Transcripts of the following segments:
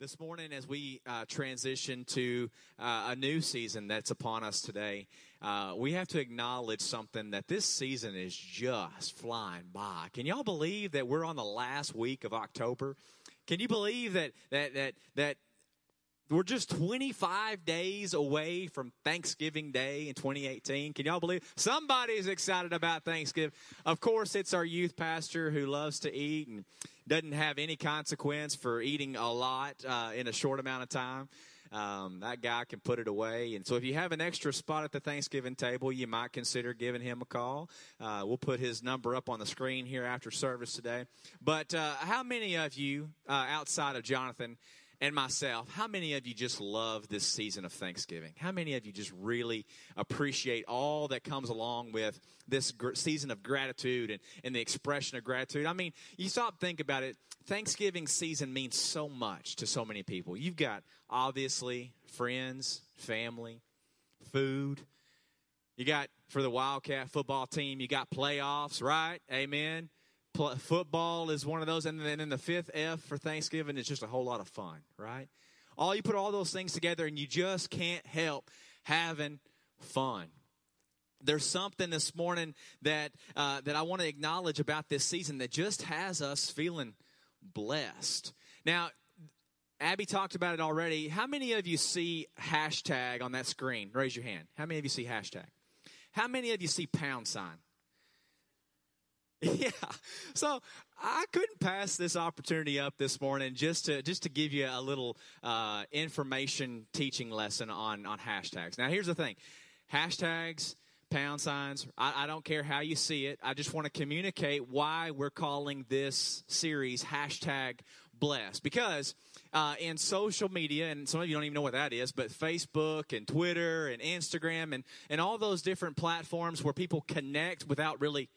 This morning, as we uh, transition to uh, a new season that's upon us today, uh, we have to acknowledge something that this season is just flying by. Can y'all believe that we're on the last week of October? Can you believe that that that that we're just 25 days away from Thanksgiving Day in 2018. Can y'all believe? Somebody's excited about Thanksgiving. Of course, it's our youth pastor who loves to eat and doesn't have any consequence for eating a lot uh, in a short amount of time. Um, that guy can put it away. And so, if you have an extra spot at the Thanksgiving table, you might consider giving him a call. Uh, we'll put his number up on the screen here after service today. But uh, how many of you, uh, outside of Jonathan, and myself, how many of you just love this season of Thanksgiving? How many of you just really appreciate all that comes along with this gr- season of gratitude and, and the expression of gratitude? I mean, you stop think about it. Thanksgiving season means so much to so many people. You've got obviously friends, family, food. You got for the Wildcat football team, you got playoffs, right? Amen football is one of those. And then in the fifth F for Thanksgiving is just a whole lot of fun, right? All you put all those things together and you just can't help having fun. There's something this morning that uh, that I want to acknowledge about this season that just has us feeling blessed. Now, Abby talked about it already. How many of you see hashtag on that screen? Raise your hand. How many of you see hashtag? How many of you see pound sign? Yeah. So I couldn't pass this opportunity up this morning just to just to give you a little uh, information teaching lesson on on hashtags. Now, here's the thing: hashtags, pound signs. I, I don't care how you see it. I just want to communicate why we're calling this series hashtag blessed because. Uh, in social media, and some of you don't even know what that is, but Facebook and Twitter and Instagram and, and all those different platforms where people connect without really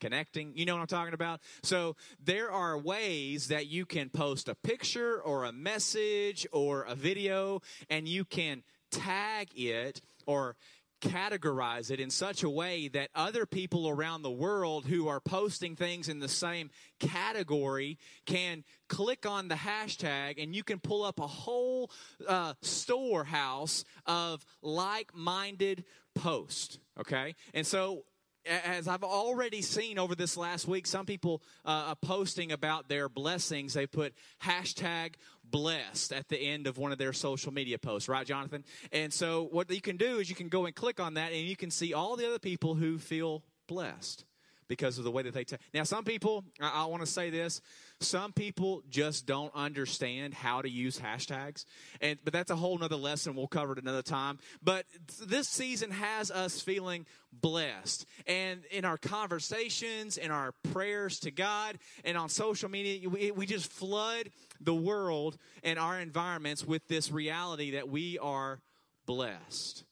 connecting. You know what I'm talking about? So there are ways that you can post a picture or a message or a video and you can tag it or categorize it in such a way that other people around the world who are posting things in the same category can click on the hashtag and you can pull up a whole uh, storehouse of like-minded posts okay and so as I've already seen over this last week, some people uh, posting about their blessings. They put hashtag blessed at the end of one of their social media posts, right, Jonathan? And so what you can do is you can go and click on that and you can see all the other people who feel blessed because of the way that they. take. now, some people, I, I want to say this. Some people just don't understand how to use hashtags, and but that's a whole nother lesson. We'll cover it another time. But this season has us feeling blessed, and in our conversations, in our prayers to God, and on social media, we, we just flood the world and our environments with this reality that we are blessed.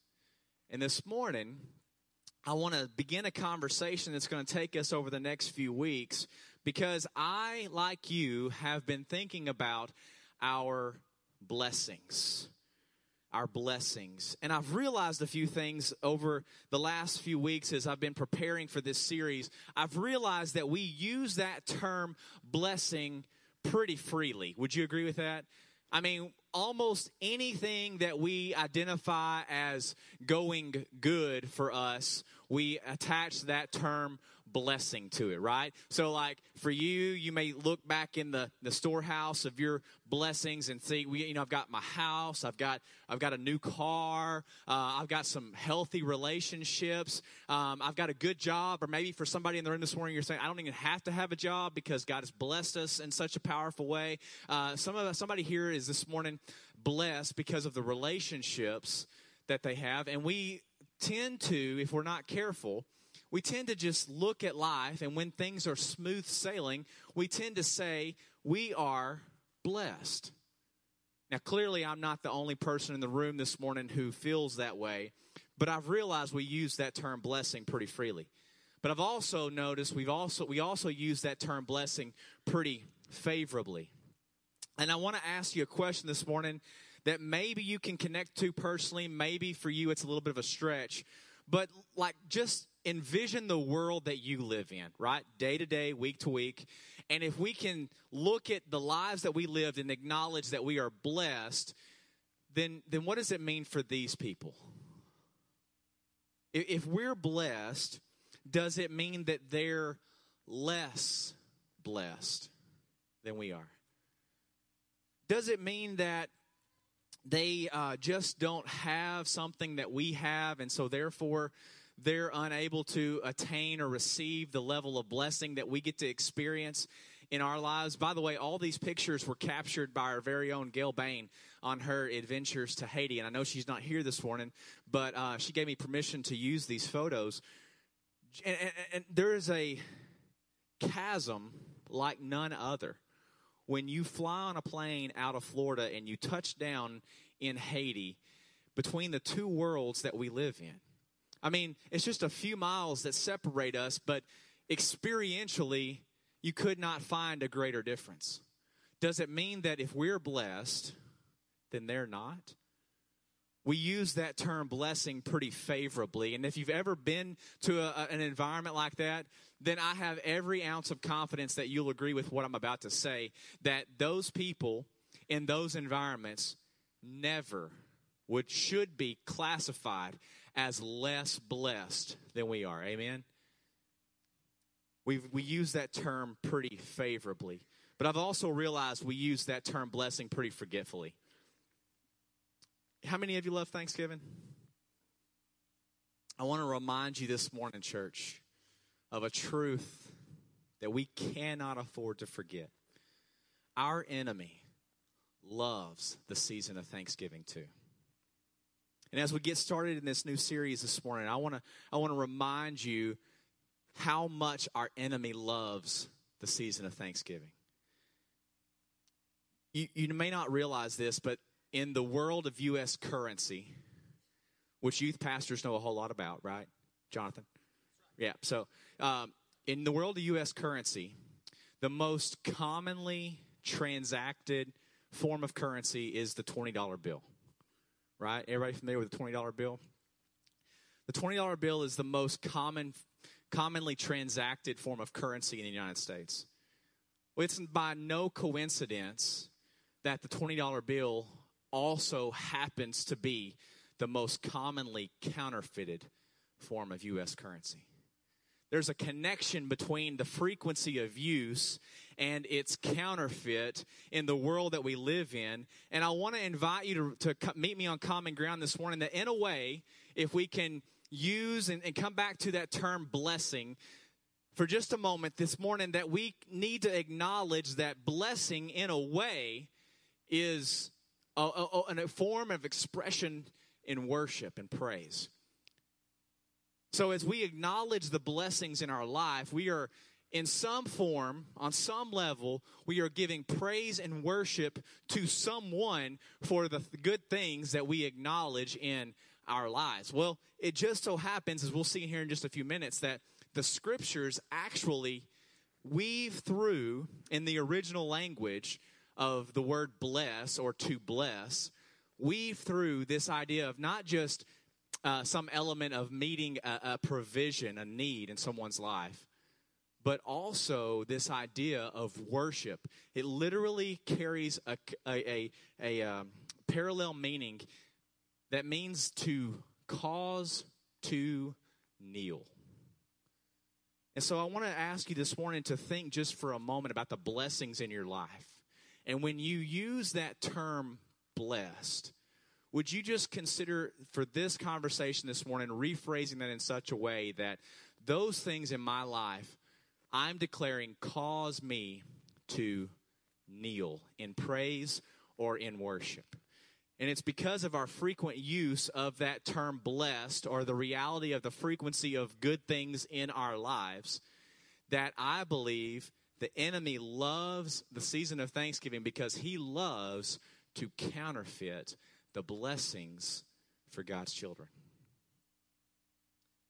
And this morning, I want to begin a conversation that's going to take us over the next few weeks because I, like you, have been thinking about our blessings. Our blessings. And I've realized a few things over the last few weeks as I've been preparing for this series. I've realized that we use that term blessing pretty freely. Would you agree with that? I mean, almost anything that we identify as going good for us, we attach that term blessing to it, right? So, like for you, you may look back in the, the storehouse of your blessings and see, we, you know, I've got my house, I've got I've got a new car, uh, I've got some healthy relationships, um, I've got a good job, or maybe for somebody in the room this morning, you're saying I don't even have to have a job because God has blessed us in such a powerful way. Uh, some of somebody here is this morning blessed because of the relationships that they have, and we tend to, if we're not careful we tend to just look at life, and when things are smooth sailing, we tend to say, We are blessed. Now, clearly, I'm not the only person in the room this morning who feels that way, but I've realized we use that term blessing pretty freely. But I've also noticed we've also we also use that term blessing pretty favorably. And I want to ask you a question this morning that maybe you can connect to personally, maybe for you it's a little bit of a stretch, but like just envision the world that you live in, right? Day to day, week to week. And if we can look at the lives that we lived and acknowledge that we are blessed, then, then what does it mean for these people? If we're blessed, does it mean that they're less blessed than we are? Does it mean that they uh, just don't have something that we have, and so therefore they're unable to attain or receive the level of blessing that we get to experience in our lives. By the way, all these pictures were captured by our very own Gail Bain on her adventures to Haiti. And I know she's not here this morning, but uh, she gave me permission to use these photos. And, and, and there is a chasm like none other when you fly on a plane out of Florida and you touch down in Haiti between the two worlds that we live in. I mean, it's just a few miles that separate us, but experientially, you could not find a greater difference. Does it mean that if we're blessed, then they're not? We use that term blessing pretty favorably. And if you've ever been to a, an environment like that, then I have every ounce of confidence that you'll agree with what I'm about to say that those people in those environments never would should be classified as less blessed than we are. Amen. we we use that term pretty favorably, but I've also realized we use that term blessing pretty forgetfully. How many of you love Thanksgiving? I want to remind you this morning, church, of a truth that we cannot afford to forget. Our enemy loves the season of Thanksgiving too. And as we get started in this new series this morning, I want to I want to remind you how much our enemy loves the season of Thanksgiving. You, you may not realize this, but in the world of U.S. currency, which youth pastors know a whole lot about, right, Jonathan? Yeah. So, um, in the world of U.S. currency, the most commonly transacted form of currency is the $20 bill. Right? Everybody familiar with the $20 bill? The $20 bill is the most common, commonly transacted form of currency in the United States. Well, it's by no coincidence that the $20 bill also happens to be the most commonly counterfeited form of U.S. currency there's a connection between the frequency of use and its counterfeit in the world that we live in. And I want to invite you to, to meet me on common ground this morning that, in a way, if we can use and, and come back to that term blessing for just a moment this morning, that we need to acknowledge that blessing, in a way, is a, a, a form of expression in worship and praise. So, as we acknowledge the blessings in our life, we are in some form, on some level, we are giving praise and worship to someone for the good things that we acknowledge in our lives. Well, it just so happens, as we'll see here in just a few minutes, that the scriptures actually weave through in the original language of the word bless or to bless, weave through this idea of not just uh, some element of meeting a, a provision, a need in someone's life, but also this idea of worship. It literally carries a, a, a, a um, parallel meaning that means to cause to kneel. And so I want to ask you this morning to think just for a moment about the blessings in your life. And when you use that term blessed, would you just consider for this conversation this morning rephrasing that in such a way that those things in my life I'm declaring cause me to kneel in praise or in worship? And it's because of our frequent use of that term blessed or the reality of the frequency of good things in our lives that I believe the enemy loves the season of Thanksgiving because he loves to counterfeit the blessings for God's children.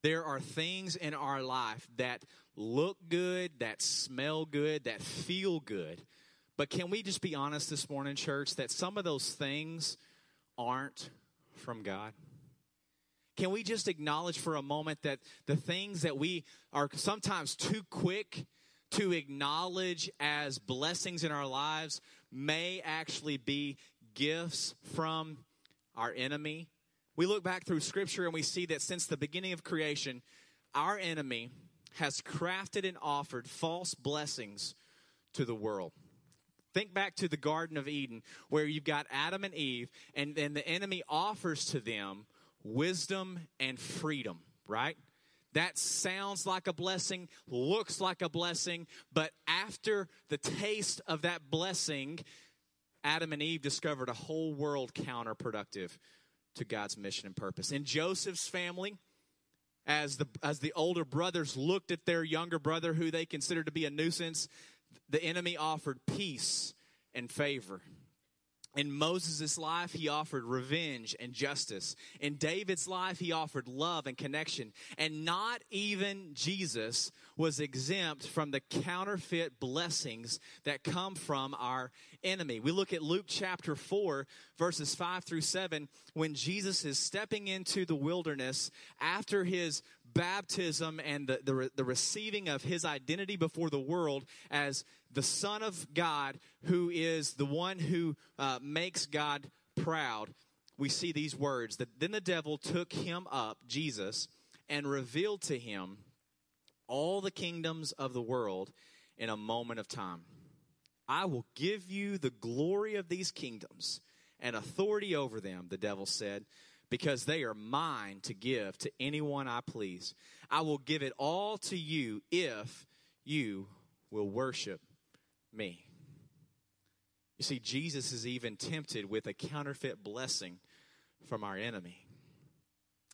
There are things in our life that look good, that smell good, that feel good. But can we just be honest this morning, church, that some of those things aren't from God? can we just acknowledge for a moment that the things that we are sometimes too quick to acknowledge as blessings in our lives may actually be gifts from our enemy? We look back through scripture and we see that since the beginning of creation, our enemy has crafted and offered false blessings to the world. Think back to the Garden of Eden, where you've got Adam and Eve, and then the enemy offers to them wisdom and freedom, right? That sounds like a blessing, looks like a blessing, but after the taste of that blessing, Adam and Eve discovered a whole world counterproductive to God's mission and purpose. In Joseph's family, as the as the older brothers looked at their younger brother who they considered to be a nuisance, the enemy offered peace and favor. In Moses' life, he offered revenge and justice. In David's life, he offered love and connection. And not even Jesus was exempt from the counterfeit blessings that come from our enemy. We look at Luke chapter 4, verses 5 through 7, when Jesus is stepping into the wilderness after his baptism and the, the, the receiving of his identity before the world as the Son of God, who is the one who uh, makes God proud, we see these words that then the devil took him up, Jesus, and revealed to him all the kingdoms of the world in a moment of time. I will give you the glory of these kingdoms and authority over them, the devil said, because they are mine to give to anyone I please. I will give it all to you if you will worship me. You see, Jesus is even tempted with a counterfeit blessing from our enemy.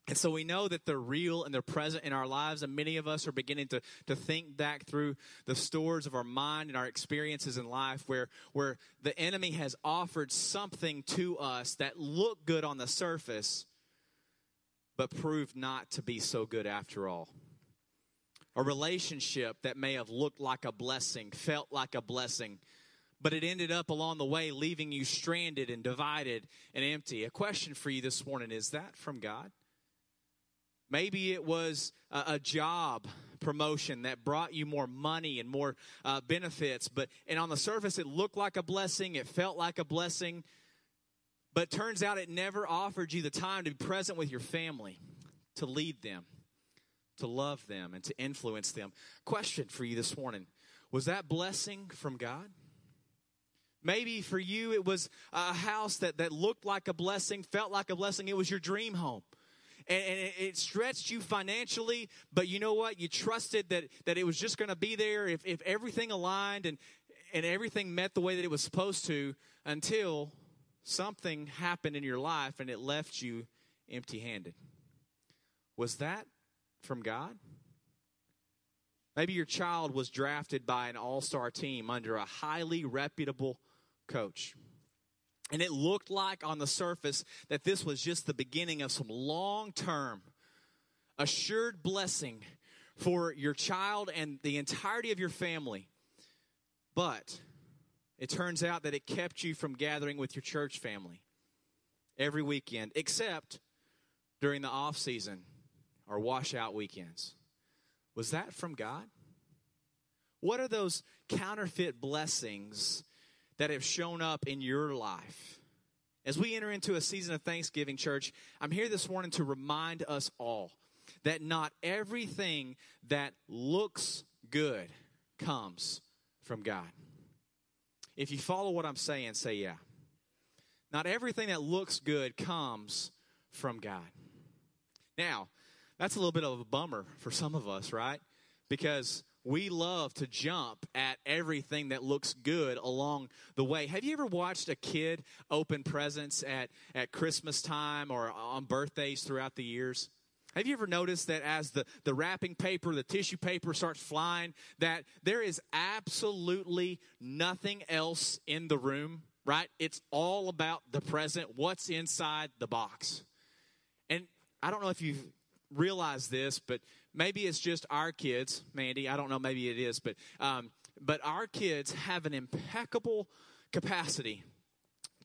And so we know that they're real and they're present in our lives, and many of us are beginning to, to think back through the stores of our mind and our experiences in life where, where the enemy has offered something to us that looked good on the surface, but proved not to be so good after all a relationship that may have looked like a blessing, felt like a blessing, but it ended up along the way leaving you stranded and divided and empty. A question for you this morning is that from God? Maybe it was a, job promotion that brought you more money and more uh, benefits, but and on the surface it looked like a blessing, it felt like a blessing, but turns out it never offered you the time to be present with your family, to lead them, to love them and to influence them. Question for you this morning Was that blessing from God? Maybe for you it was a house that, that looked like a blessing, felt like a blessing. It was your dream home. And, and it stretched you financially, but you know what? You trusted that, that it was just going to be there if, if everything aligned and, and everything met the way that it was supposed to until something happened in your life and it left you empty handed. Was that from God? Maybe your child was drafted by an all star team under a highly reputable coach. And it looked like on the surface that this was just the beginning of some long term, assured blessing for your child and the entirety of your family. But it turns out that it kept you from gathering with your church family every weekend, except during the off season or washout weekends. Was that from God? What are those counterfeit blessings that have shown up in your life? As we enter into a season of Thanksgiving, church, I'm here this morning to remind us all that not everything that looks good comes from God. If you follow what I'm saying, say yeah. Not everything that looks good comes from God. Now, that's a little bit of a bummer for some of us, right? Because we love to jump at everything that looks good along the way. Have you ever watched a kid open presents at, at Christmas time or on birthdays throughout the years? Have you ever noticed that as the, the wrapping paper, the tissue paper starts flying, that there is absolutely nothing else in the room, right? It's all about the present, what's inside the box. And I don't know if you've realize this, but maybe it's just our kids, Mandy. I don't know, maybe it is, but um, but our kids have an impeccable capacity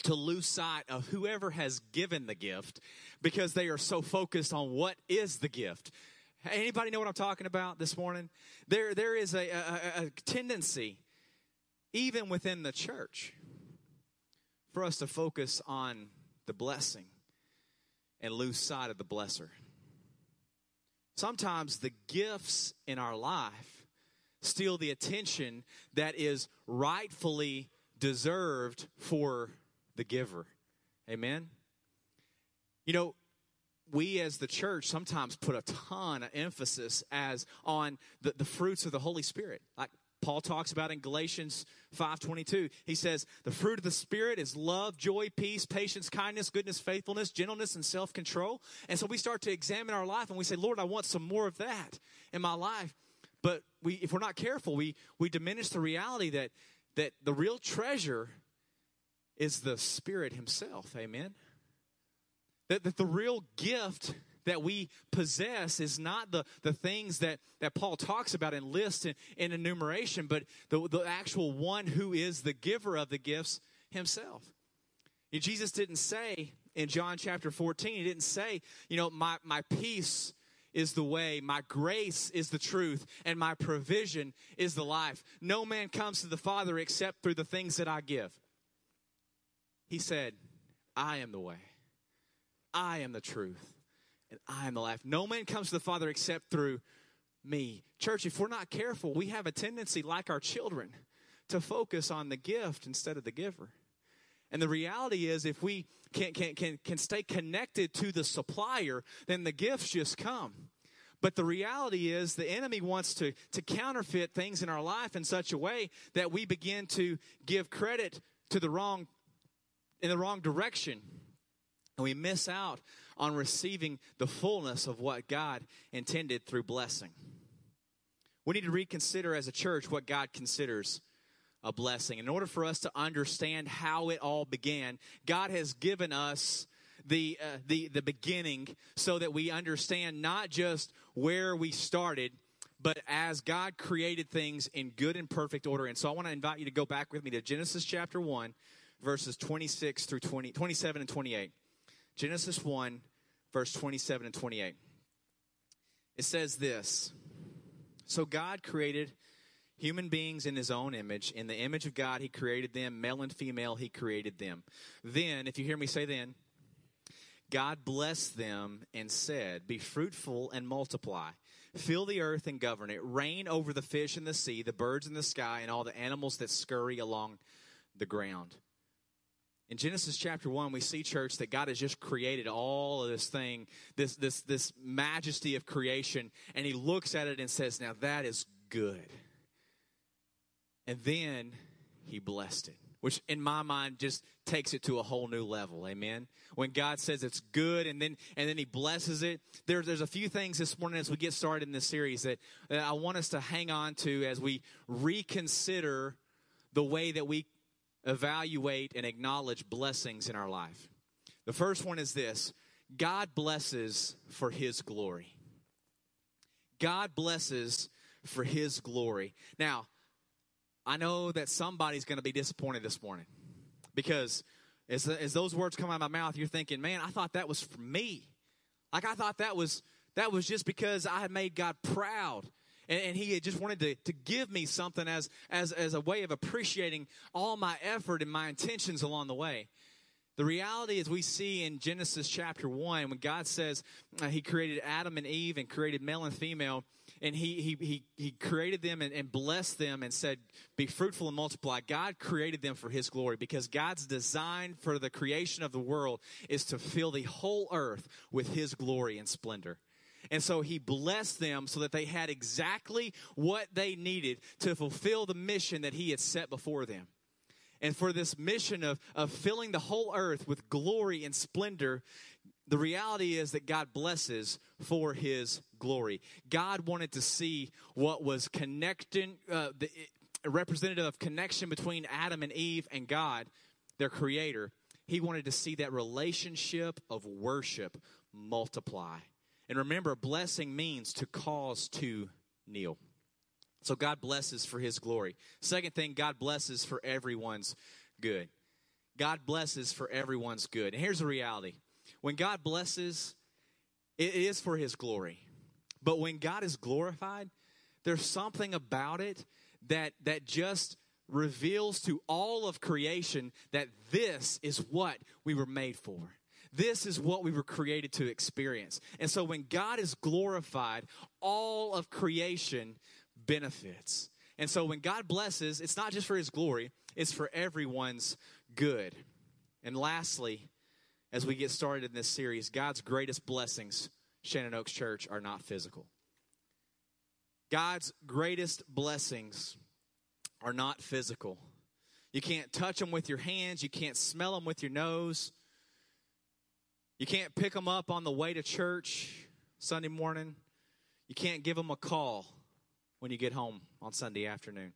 to lose sight of whoever has given the gift because they are so focused on what is the gift. Anybody know what I'm talking about this morning? There, there is a, a, a tendency, even within the church, for us to focus on the blessing and lose sight of the blesser. Sometimes the gifts in our life steal the attention that is rightfully deserved for the giver. Amen? You know, we as the church sometimes put a ton of emphasis as on the, the fruits of the Holy Spirit. Like Paul talks about in Galatians 5:22. He says, "The fruit of the spirit is love, joy, peace, patience, kindness, goodness, faithfulness, gentleness and self-control." And so we start to examine our life and we say, "Lord, I want some more of that in my life." But we if we're not careful, we we diminish the reality that that the real treasure is the spirit himself. Amen. That, that the real gift that we possess is not the, the things that, that Paul talks about and lists in, in enumeration, but the, the actual one who is the giver of the gifts himself. And Jesus didn't say in John chapter 14, he didn't say, you know, my, my peace is the way, my grace is the truth, and my provision is the life. No man comes to the Father except through the things that I give. He said, I am the way, I am the truth, and I am the life. No man comes to the Father except through me. Church, if we're not careful, we have a tendency, like our children, to focus on the gift instead of the giver. And the reality is, if we can, can, can, can stay connected to the supplier, then the gifts just come. But the reality is, the enemy wants to, to counterfeit things in our life in such a way that we begin to give credit to the wrong, in the wrong direction. And we miss out on receiving the fullness of what God intended through blessing. We need to reconsider as a church what God considers a blessing. In order for us to understand how it all began, God has given us the uh, the the beginning so that we understand not just where we started but as God created things in good and perfect order. And so I want to invite you to go back with me to Genesis chapter 1 verses 26 through 20 27 and 28. Genesis 1 verse 27 and 28. It says this So God created human beings in his own image. In the image of God, he created them. Male and female, he created them. Then, if you hear me say then, God blessed them and said, Be fruitful and multiply. Fill the earth and govern it. Reign over the fish in the sea, the birds in the sky, and all the animals that scurry along the ground. In Genesis chapter 1, we see, church, that God has just created all of this thing, this, this, this majesty of creation, and He looks at it and says, Now that is good. And then He blessed it, which in my mind just takes it to a whole new level. Amen. When God says it's good and then and then He blesses it, there's there's a few things this morning as we get started in this series that, that I want us to hang on to as we reconsider the way that we evaluate and acknowledge blessings in our life. The first one is this God blesses for His glory. God blesses for His glory. Now, I know that somebody's going to be disappointed this morning because as, as those words come out of my mouth, you're thinking, man, I thought that was for me. Like I thought that was that was just because I had made God proud and, and he just wanted to, to give me something as, as, as a way of appreciating all my effort and my intentions along the way. The reality is, we see in Genesis chapter 1, when God says uh, He created Adam and Eve and created male and female, and He, he, he, he created them and, and blessed them and said, Be fruitful and multiply. God created them for His glory because God's design for the creation of the world is to fill the whole earth with His glory and splendor. And so he blessed them so that they had exactly what they needed to fulfill the mission that he had set before them. And for this mission of, of filling the whole earth with glory and splendor, the reality is that God blesses for his glory. God wanted to see what was connecting, uh, the representative of connection between Adam and Eve and God, their creator. He wanted to see that relationship of worship multiply. And remember, blessing means to cause to kneel. So God blesses for his glory. Second thing, God blesses for everyone's good. God blesses for everyone's good. And here's the reality when God blesses, it is for his glory. But when God is glorified, there's something about it that, that just reveals to all of creation that this is what we were made for. This is what we were created to experience. And so when God is glorified, all of creation benefits. And so when God blesses, it's not just for his glory, it's for everyone's good. And lastly, as we get started in this series, God's greatest blessings, Shannon Oaks Church, are not physical. God's greatest blessings are not physical. You can't touch them with your hands, you can't smell them with your nose. You can't pick them up on the way to church Sunday morning. You can't give them a call when you get home on Sunday afternoon.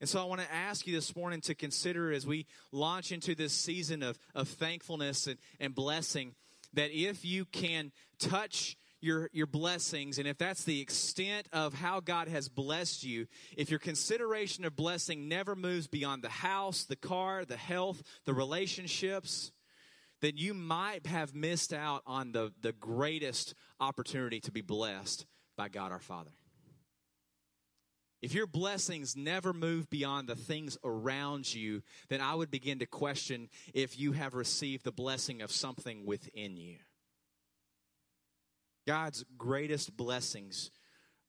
And so I want to ask you this morning to consider as we launch into this season of, of thankfulness and, and blessing that if you can touch your, your blessings, and if that's the extent of how God has blessed you, if your consideration of blessing never moves beyond the house, the car, the health, the relationships, then you might have missed out on the, the greatest opportunity to be blessed by God our Father. If your blessings never move beyond the things around you, then I would begin to question if you have received the blessing of something within you. God's greatest blessings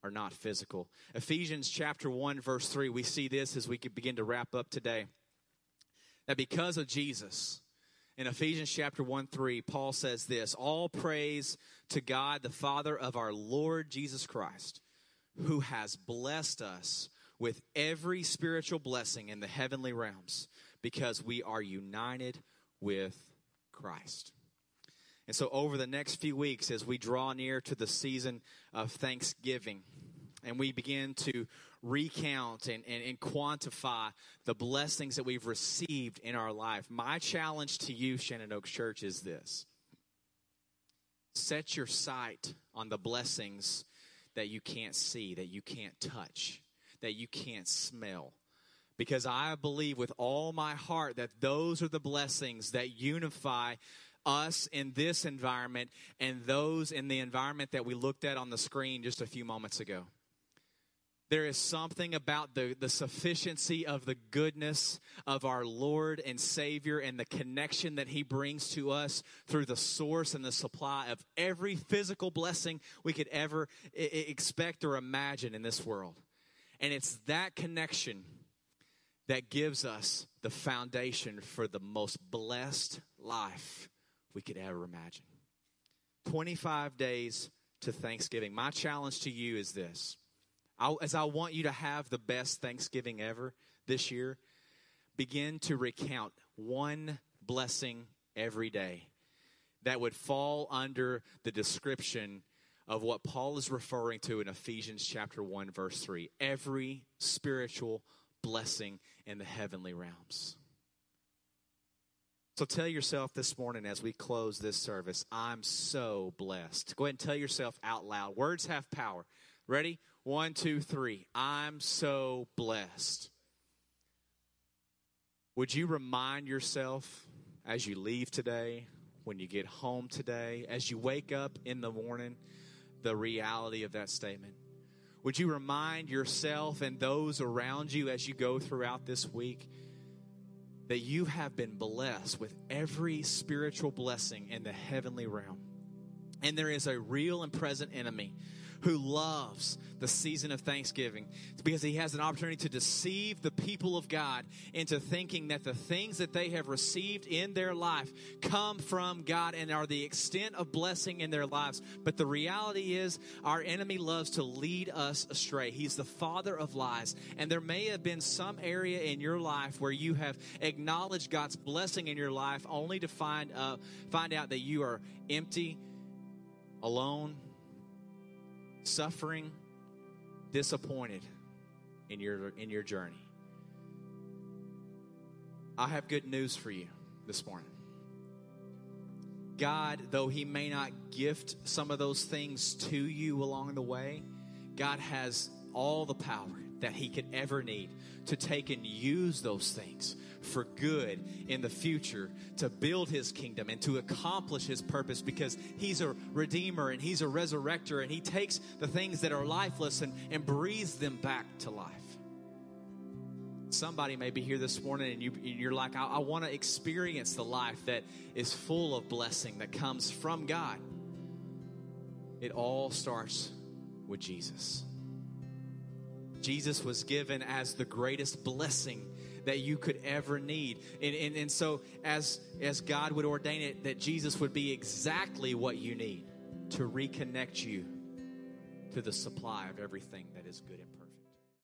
are not physical. Ephesians chapter 1 verse 3, we see this as we begin to wrap up today. That because of Jesus, in Ephesians chapter 1 3, Paul says this All praise to God, the Father of our Lord Jesus Christ, who has blessed us with every spiritual blessing in the heavenly realms because we are united with Christ. And so, over the next few weeks, as we draw near to the season of Thanksgiving, and we begin to recount and, and, and, quantify the blessings that we've received in our life, my challenge to you, Shannon Oaks Church, is this set your sight on the blessings that you can't see, that you can't touch, that you can't smell. Because I believe with all my heart that those are the blessings that unify us in this environment and those in the environment that we looked at on the screen just a few moments ago. There is something about the, the sufficiency of the goodness of our Lord and Savior and the connection that He brings to us through the source and the supply of every physical blessing we could ever I- expect or imagine in this world. And it's that connection that gives us the foundation for the most blessed life we could ever imagine. 25 days to Thanksgiving. My challenge to you is this. I, as I want you to have the best Thanksgiving ever this year, begin to recount one blessing every day that would fall under the description of what Paul is referring to in Ephesians chapter 1 verse 3 every spiritual blessing in the heavenly realms so tell yourself this morning as we close this service, I'm so blessed. Go ahead and tell yourself out loud. Words have power. Ready? One, two, three. I'm so blessed. Would you remind yourself as you leave today, when you get home today, as you wake up in the morning, the reality of that statement? Would you remind yourself and those around you as you go throughout this week? that you have been blessed with every spiritual blessing in the heavenly realm. And there is a real and present enemy who loves the season of Thanksgiving because he has an opportunity to deceive the people of God into thinking that the things that they have received in their life come from God and are the extent of blessing in their lives. But the reality is, our enemy loves to lead us astray. He's the father of lies. And there may have been some area in your life where you have acknowledged God's blessing in your life only to find, uh, find out that you are empty, alone, suffering, disappointed in your in your journey. I have good news for you this morning. God, though he may not gift some of those things to you along the way, God has all the power that he could ever need to take and use those things for good in the future to build his kingdom and to accomplish his purpose because he's a redeemer and he's a resurrector and he takes the things that are lifeless and, and breathes them back to life. Somebody may be here this morning and, you, you're like, I, I want to experience the life that is full of blessing that comes from God. It all starts with Jesus. Jesus was given as the greatest blessing that you could ever need. And, and, and so, as, as God would ordain it, that Jesus would be exactly what you need to reconnect you to the supply of everything that is good and.